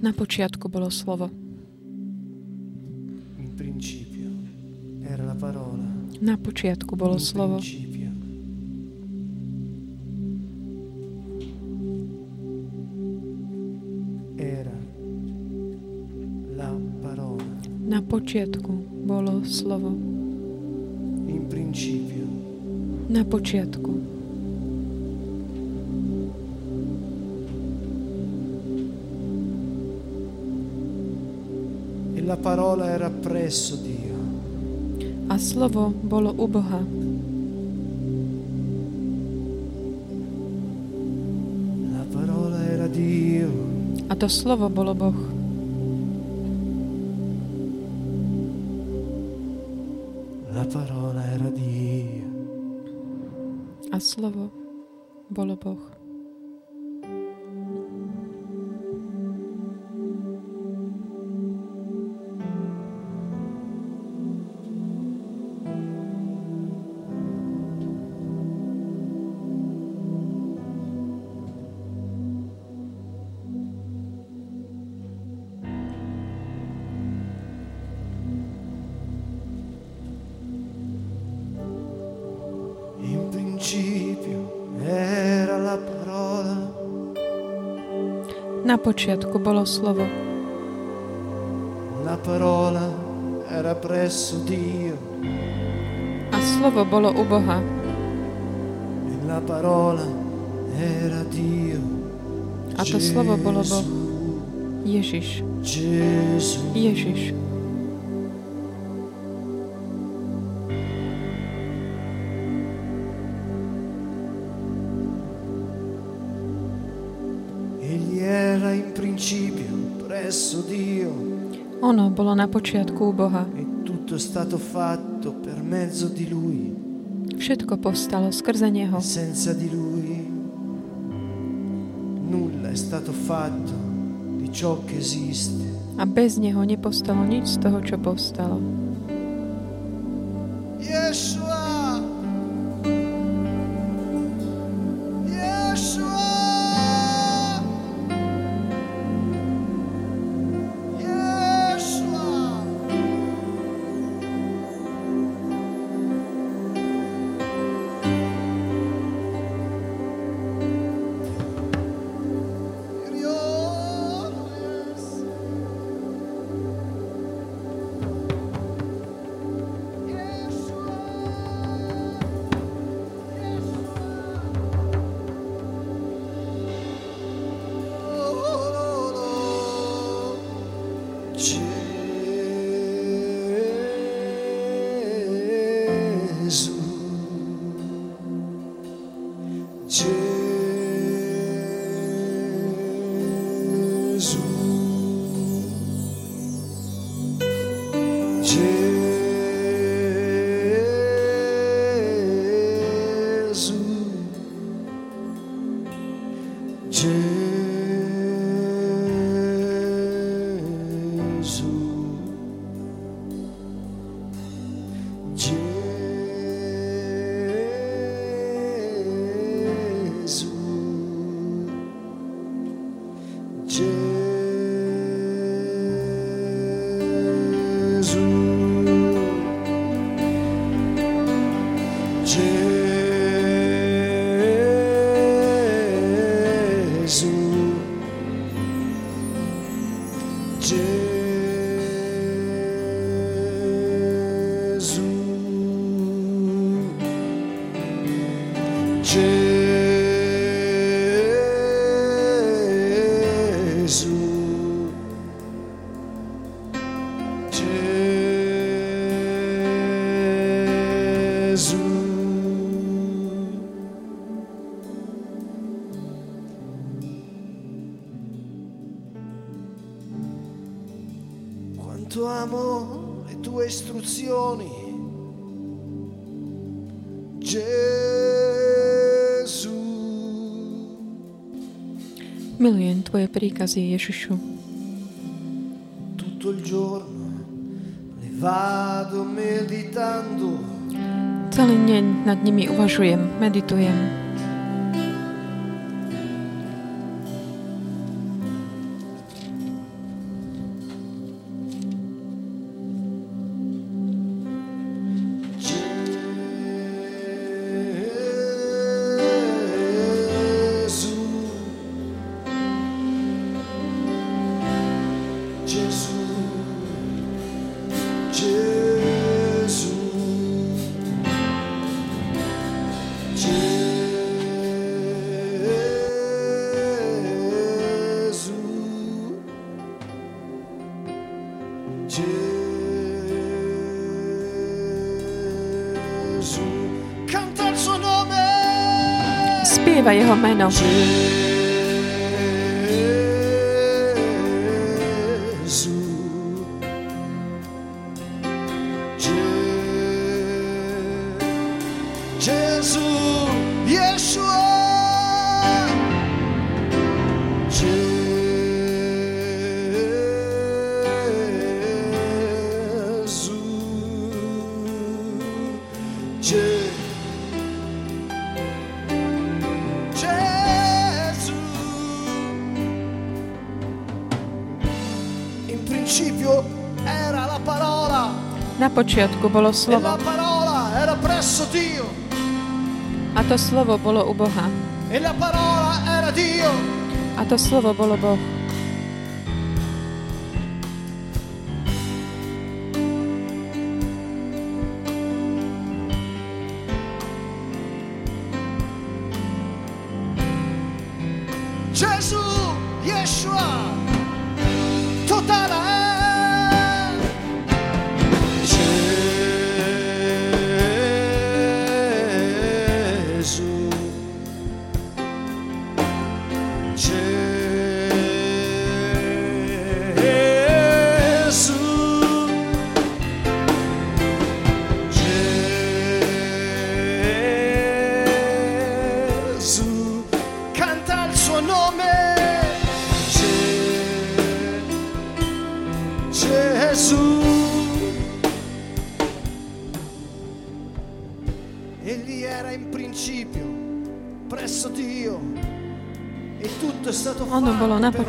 Na počiatku bolo slovo. in principio. Era la parola, Na počiatku bolo in slovo. Počiatku bolo slovo. Na počiatku. e la parola era presso Dio. A slovo bolo u Boha. La parola era Dio. A to slovo bolo Boh. Slovo bolo Boh. Počiatku bolo slovo. La parola era presso Dio. A slovo bolo u Boha. E la parola era Dio. A to slovo bolo Boh. Ježiš. Gesù. Ježiš. Ono bolo na počiatku u Boha. E tutto è stato fatto per mezzo di Lui. Všetko povstalo skrze Neho. E senza di Lui nulla è stato fatto di ciò che esiste. A bez Neho nepovstalo nič z toho, čo povstalo. Gesù. Gesù. Quanto amo le tue istruzioni, Gesù. Milujem tvoje príkazy, Ježišu. Celý deň nad nimi uvažujem, meditujem. Nome. Spieva Jeho meno. Principio era la parola Na počiatku bolo e la slovo parola era presso Dio a to slovo bolo u Boha. e la parola era Dio. A to slovo bolo Boh.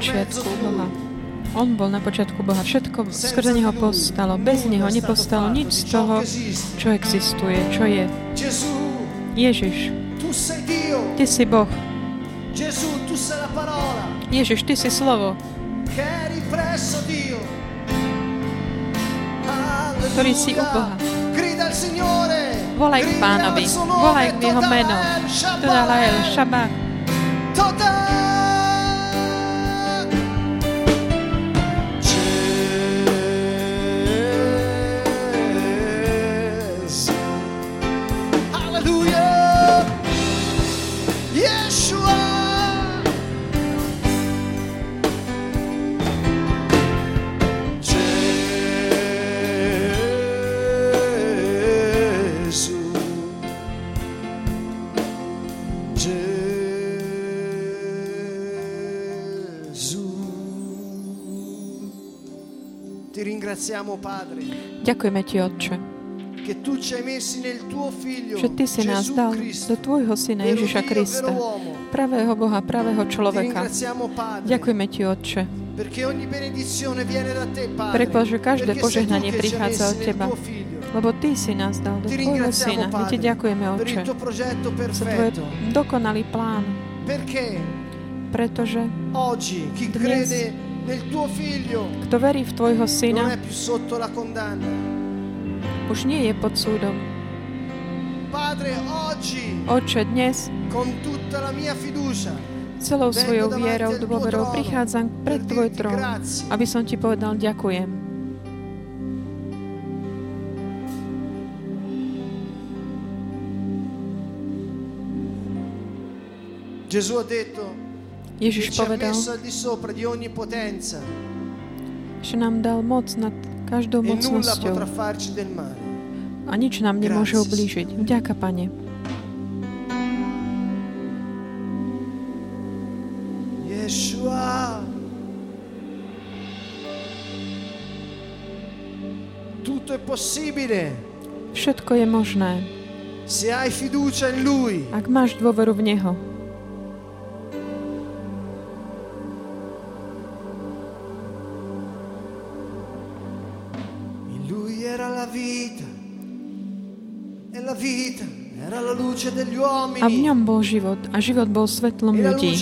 Počiatku Boha. On bol na počiatku Boha. Všetko skrze Neho postalo. Bez Neho nepostalo nič z toho, čo existuje, čo je. Ježiš. Ty si Boh. Ježiš, Ty si slovo. Ktorý si u Boha. Volaj k Pánovi, volaj k Jeho meno. Todalael, Shabbat. Ďakujeme Ti, Otče, že Ty si nás dal do Tvojho Syna Ježiša Krista, pravého Boha, pravého človeka. Ďakujeme Ti, Otče, Pretože každé požehnanie prichádza od Teba. lebo Ty si nás dal do Tvojho Syna. My Ti ďakujeme, Otče, za Tvoj dokonalý plán, pretože Dnes- nel tuo figlio kto verí v Tvojho non Syna, è più sotto la condanna už nie je pod súdom. Otče, dnes con tutta la mia fiducia celou svojou vierou, dôverou prichádzam pred Tvoj trón, aby som Ti povedal ďakujem. Gesù ha detto Ježiš povedal, že nám dal moc nad každou e mocnosťou a nič nám nemôže ublížiť. Vďaka, Pane. Yeshua. Tutto è possibile Všetko je možné, se hai fiducia in Lui. ak máš dôveru v Neho. A v ňom bol život a život bol svetlom ľudí.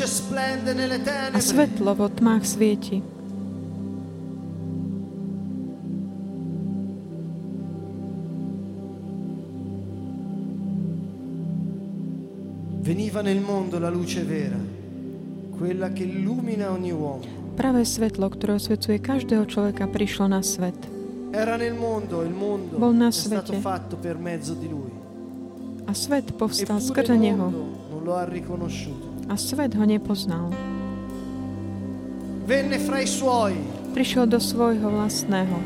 A svetlo vo tmách svieti. Veniva nel mondo la luce vera, quella che illumina ogni uomo. Pravé svetlo, ktoré osvecuje každého človeka, prišlo na svet. Era nel mondo, il mondo Bol na è stato svete. fatto per mezzo di Lui. A svet povstal skrze Neho. A svet ho nepoznal. Prišiel do svojho vlastného.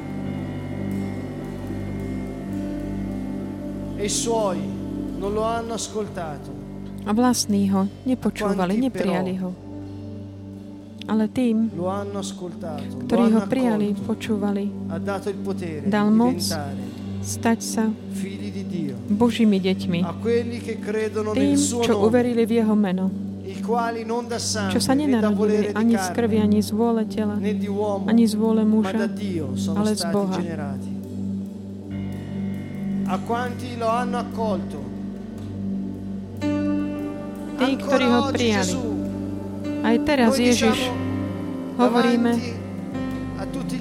e. A vlastní ho nepočúvali, neprijali ho. Ale tým, ktorí ho prijali, počúvali, dal moc stať sa. Božími deťmi. Tým, čo uverili v jeho meno. Čo sa nenarodili ani z krvi, ani z vôle tela, ani z vôle muža, ale z Boha. A quanti lo hanno accolto, tí, ktorí ho prijali. Aj teraz Ježiš hovoríme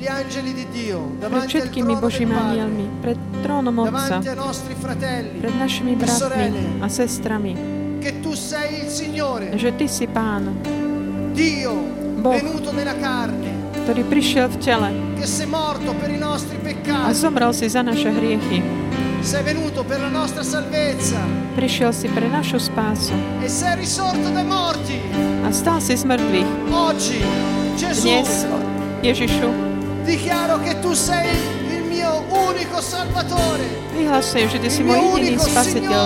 pred davanti al všetkými trono del Božími anielmi, pred trónom Otca, pred našimi e bratmi a sestrami, che tu sei il Signore, že Ty si Pán, Dio Boh. venuto nella carne, ktorý prišiel v tele che sei morto per i nostri a peccati, zomrel si za naše hriechy. sei venuto per la nostra salvezza Prišiel si pre našu spásu e sei risorto dai morti. a stal si z mŕtvych. Oggi, Gesù, Dnes, Ježišu, dichiaro che tu sei il mio unico Salvatore. vyhlasujem, že Ty si môj jediný spasiteľ,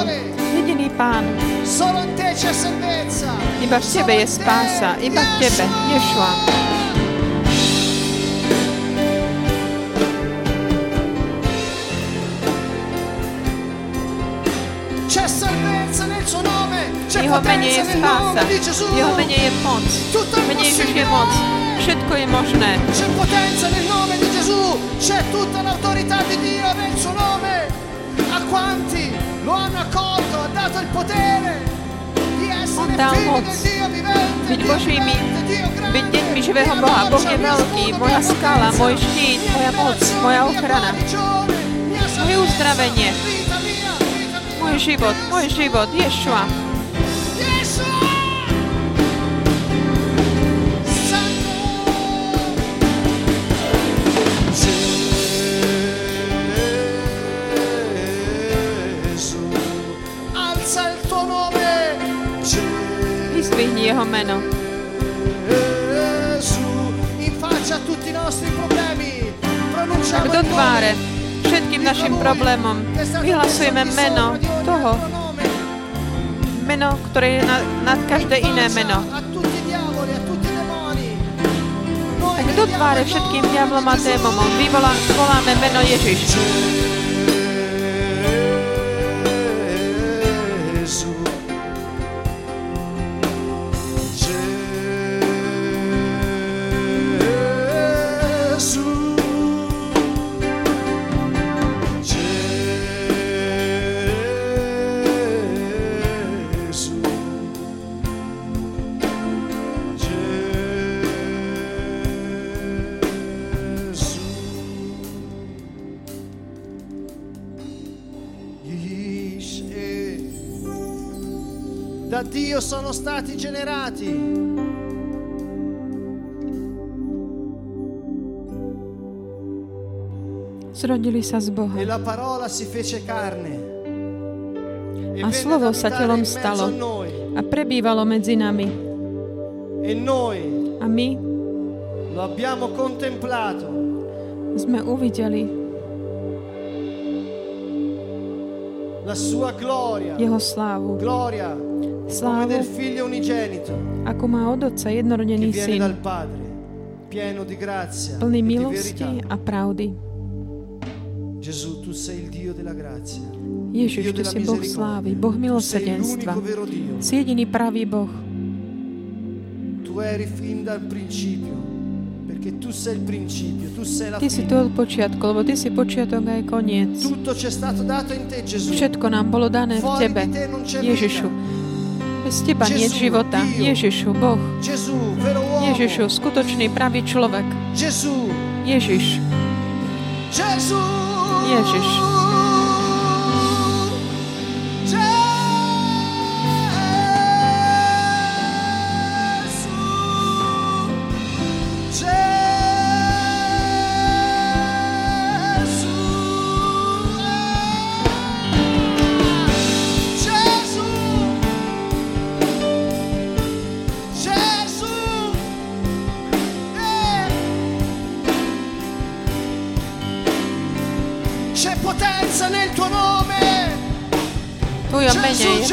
jediný Pán. Solo in te c'è salvezza. Iba v Tebe je spása, iba v Tebe, Ješua. C'è salvezza nel suo nome. C'è Jeho mene je potenza nel spása, nome di Gesù. Jeho mene je moc. Tutto è mene Ježiš je possibile. moc. Všetko je možné. C'è potenza nel nome di Gesù, c'è tutta l'autorità di Dio nel suo nome. A quanti lo hanno accolto, ha dato il potere di essere figli del Dio vivente, byť Božími, byť deťmi živého Boha. Boh je veľký, moja skala, môj štít, moja moc, moja ochrana, salvezza, uzdravenie. môj život, môj život, Ješua. Problemi, pronunciamo Tak do tváre všetkým našim problémom. vyhlasujeme meno toho, meno, ktoré je nad, každé iné meno. Tak do gridiamo tváre všetkým diablom di a Gesù. démomom. Vyvolá, voláme meno Ježiš. Dio sono stati generati. Zrodili sa z Boha. E la parola si fece carne. E A venne slovo ad sa abitare telom in mezzo stalo. a noi. A prebývalo medzi nami. E noi A my lo abbiamo contemplato. sme uvideli la sua gloria. jeho slávu. Gloria come Slávu, ako má od Otca jednorodený syn, plný e di milosti a pravdy. Ježiš, Ty si Boh slávy, Boh milosrdenstva. Si jediný pravý Boh. Tu eri fin dal principio, perché tu sei il principio, tu sei la Ty si tu od počiatku, lebo Ty si počiatok aj koniec. Všetko nám bolo dané v Tebe, Ježišu. Bez Teba nie je života. Ježišu, Boh. Ježišu, skutočný pravý človek. Ježiš. Ježiš.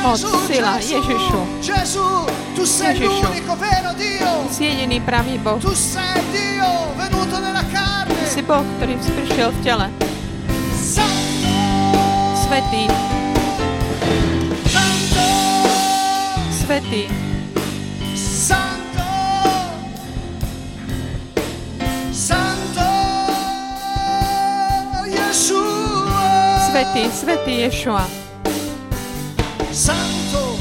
Mene je moc, sila. Ježišu. Gesù, tu sei Ježišu. Dio. Si jediný pravý Boh. Tu sei Dio venuto nella carne. Si Boh, ktorý prišiel v tele. Svetý, svetý, Santo, Santo, svetý, svetý Ješua. Santo,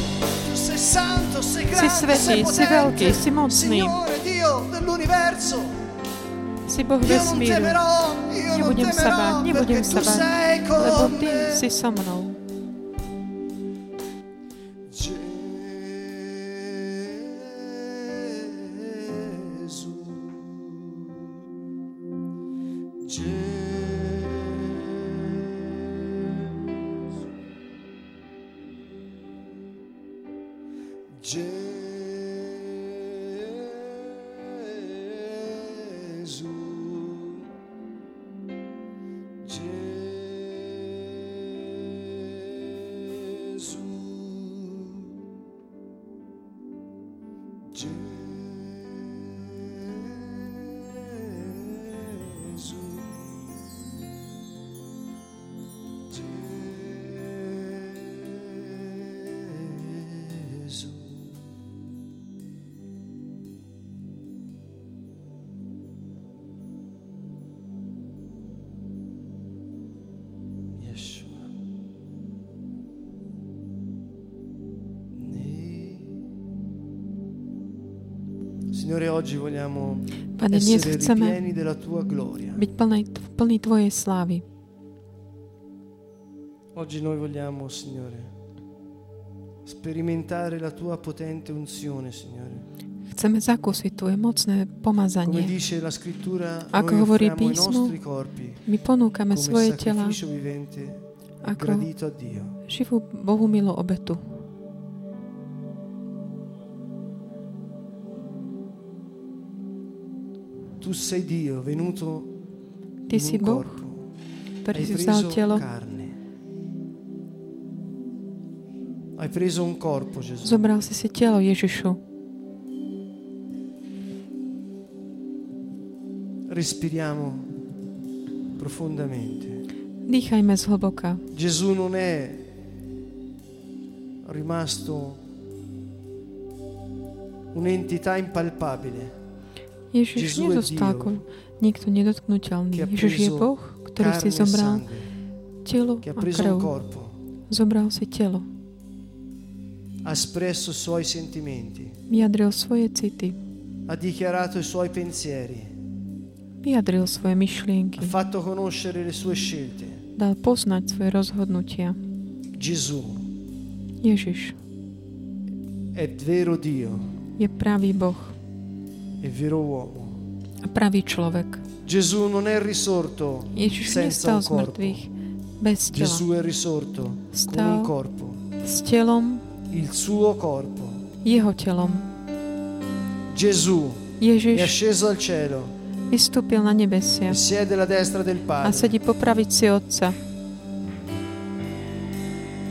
tu sei santo, sei grande, svetý, sei si veľký, si mocný. Signore Dio dell'universo. Si Boh vesmíru. Nebudem sa báť, nebudem sa báť, sei lebo Ty si so mnou. Pane, dnes chceme ripieni della tua gloria. byť plný, plný Tvojej slávy. Oggi noi vogliamo, Signore, sperimentare la tua potente unzione, Signore. Chceme zakúsiť Tvoje mocné Come pomazanie. dice la scrittura, Ako hovorí písmo, My ponúkame svoje tela ako gradito a Dio. živú Bohu milú obetu. Tu sei Dio venuto Ty si Boh, corpo. ktorý Hai si vzal preso telo, carne. Hai preso un corpo, Gesù. zobral si si telo Ježišu. Respiriamo profondamente. Dýchajme zhlboka. Gesù non è rimasto un'entità impalpabile Ježiš ako nikto nedotknutelný. ha Ježiš je Boh, ktorý si zobral telo ha a krv. Zobral si telo. ha espresso suoi sentimenti, Vyjadril svoje city. ha dichiarato i suoi pensieri, Vyjadril svoje ha myšlienky. fatto conoscere le sue scelte. Dal poznať svoje rozhodnutia. Gesù Ježiš è vero Dio je pravý Boh e vero uomo. a pravý človek. Gesù non è risorto Ježiš senza un corpo. bez tela. Gesù è risorto con un Stal corpo, s telom, il suo corpo. jeho telom. Gesù è Ježiš sceso al cielo Vystúpil na nebesia e siede alla destra del a Padre. sedí po pravici Otca.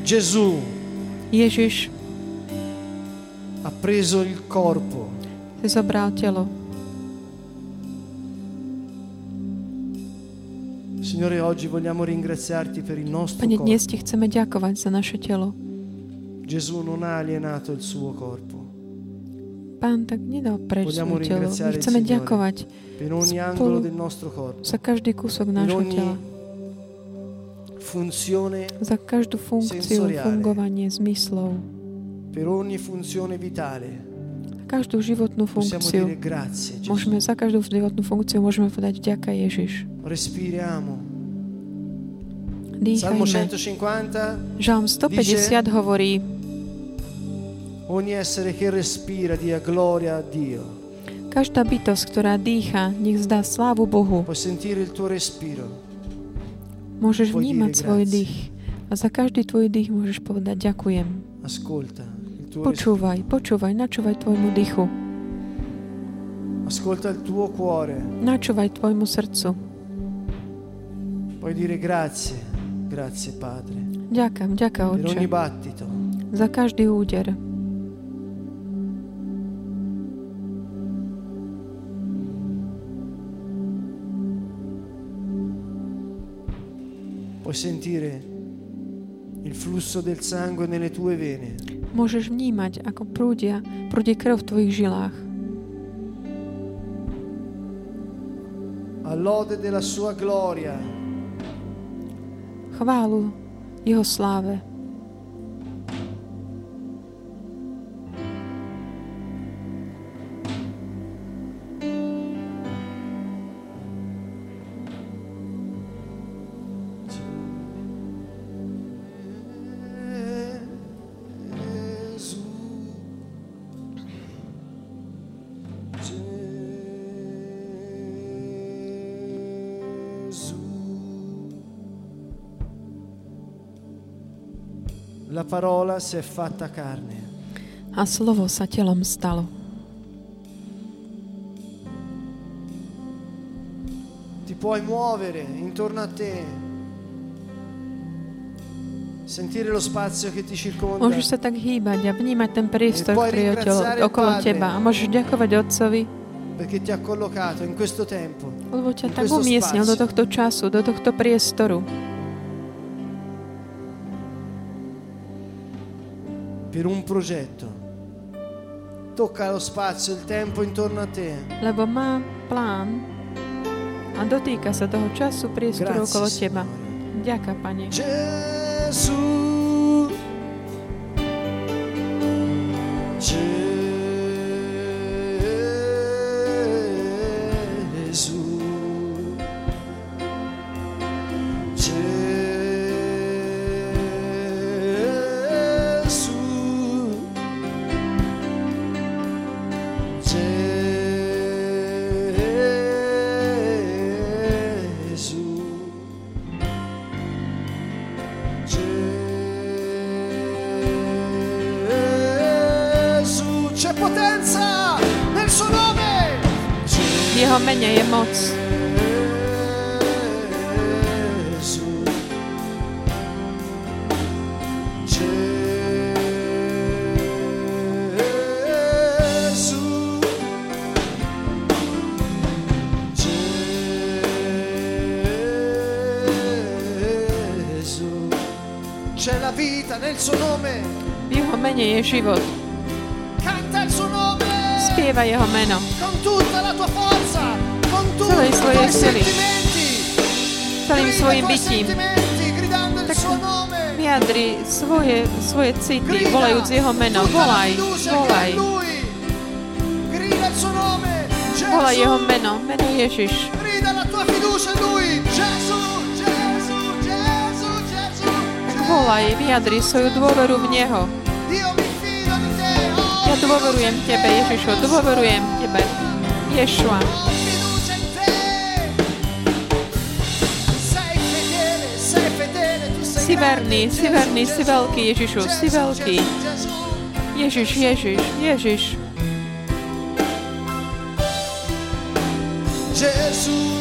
Gesù Ježiš ha preso il corpo si zobral telo. Signore, oggi vogliamo ringraziarti per il nostro Pane, dnes corpo. ti chceme ďakovať za naše telo. Gesù non ha alienato il suo corpo. Pán tak nedal preč Vogliamo svoje telo. My chceme Signore. ďakovať Per ogni Spolu- angolo del nostro corpo, za každý kúsok nášho tela. funzione, Za každú funkciu, sensoriale. fungovanie zmyslov. per ogni funzione vitale. Každú životnú funkciu. Môžeme za každú životnú funkciu môžeme povedať ďaká Ježiš. Dýchajme. 150, Žalm 150 hovorí, ogni essere che respira dia gloria a Dio. každá bytosť, ktorá dýcha, nech zdá slávu Bohu. Môžeš vnímať svoj dých. A za každý tvoj dých môžeš povedať ďakujem. Ascolta. Počúvaj, počúvaj, načúvaj tvojmu dýchu. Ascolta il tuo cuore. Načúvaj tvojmu srdcu. Puoi dire grazie, grazie Padre, Ďakám, ďaká per ogni Otče, battito. za každý úder. Puoi sentire il flusso del sangue nelle tue vene. Môžeš vnímať, ako prúdia, prúdi krv v tvojich žilách. All'ode della sua gloria. Chválu jeho sláve. La parola si è fatta carne. A slovo sa telom stalo. Ti puoi muovere intorno a te. Sentire lo spazio che ti circonda. Môžeš sa tak hýbať a vnímať ten priestor, E ktorý je okolo, teba. A môžeš ďakovať Otcovi, Perché ti ha collocato in questo tempo. lebo ťa tak umiestnil do tohto času, do tohto priestoru. Per un progetto. Tocca lo spazio, il tempo intorno a te. Lebo má plán a dotýka sa toho času, priestoru okolo teba. Ďaká, Pane. Gesù. Nel suo nome. V jeho mene je život. Canta il suo nome. Spieva jeho meno. con tutta la tua forza, con tutti i tuoi sentimenti. Celým svojim bytím. Tak. Vyjadri svoje, svoje city, volajúc jeho meno. Volaj, volaj. Volaj jeho meno. Meno Ježiš. zavolaj, vyjadri svoju dôveru v Neho. Ja dôverujem Tebe, Ježišu, dôverujem Tebe. Ješua. Si verný, si verný, si veľký, Ježišu, si veľký. Ježiš, Ježiš, Ježiš. Jesus.